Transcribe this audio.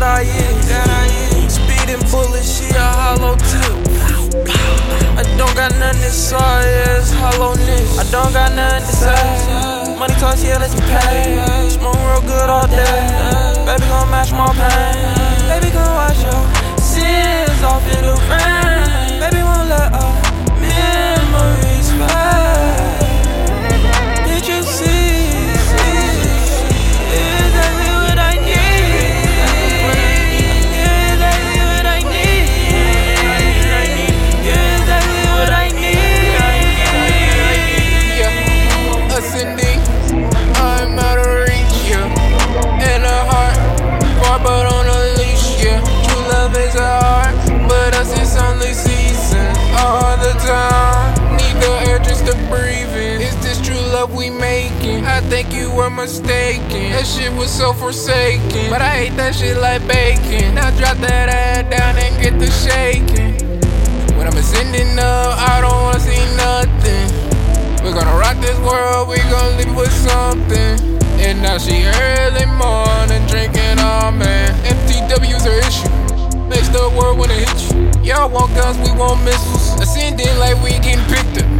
that I is. Speeding bullets, she a hollow tip. I don't got nothing to say, it's hollowness. I don't got nothing to say. Money talks, yeah, let's pay. Smoke real good all day. Baby, gon' match my pain. Love we making? I think you were mistaken. That shit was so forsaken, but I hate that shit like bacon. Now drop that ass down and get the shaking. When I'm ascending up, I don't wanna see nothing. We're gonna rock this world, we gonna leave with something. And now she early morning drinking, oh man. MTW's her issue. Makes the world wanna hit you. Y'all want guns, we want missiles. Ascending like we getting picked up.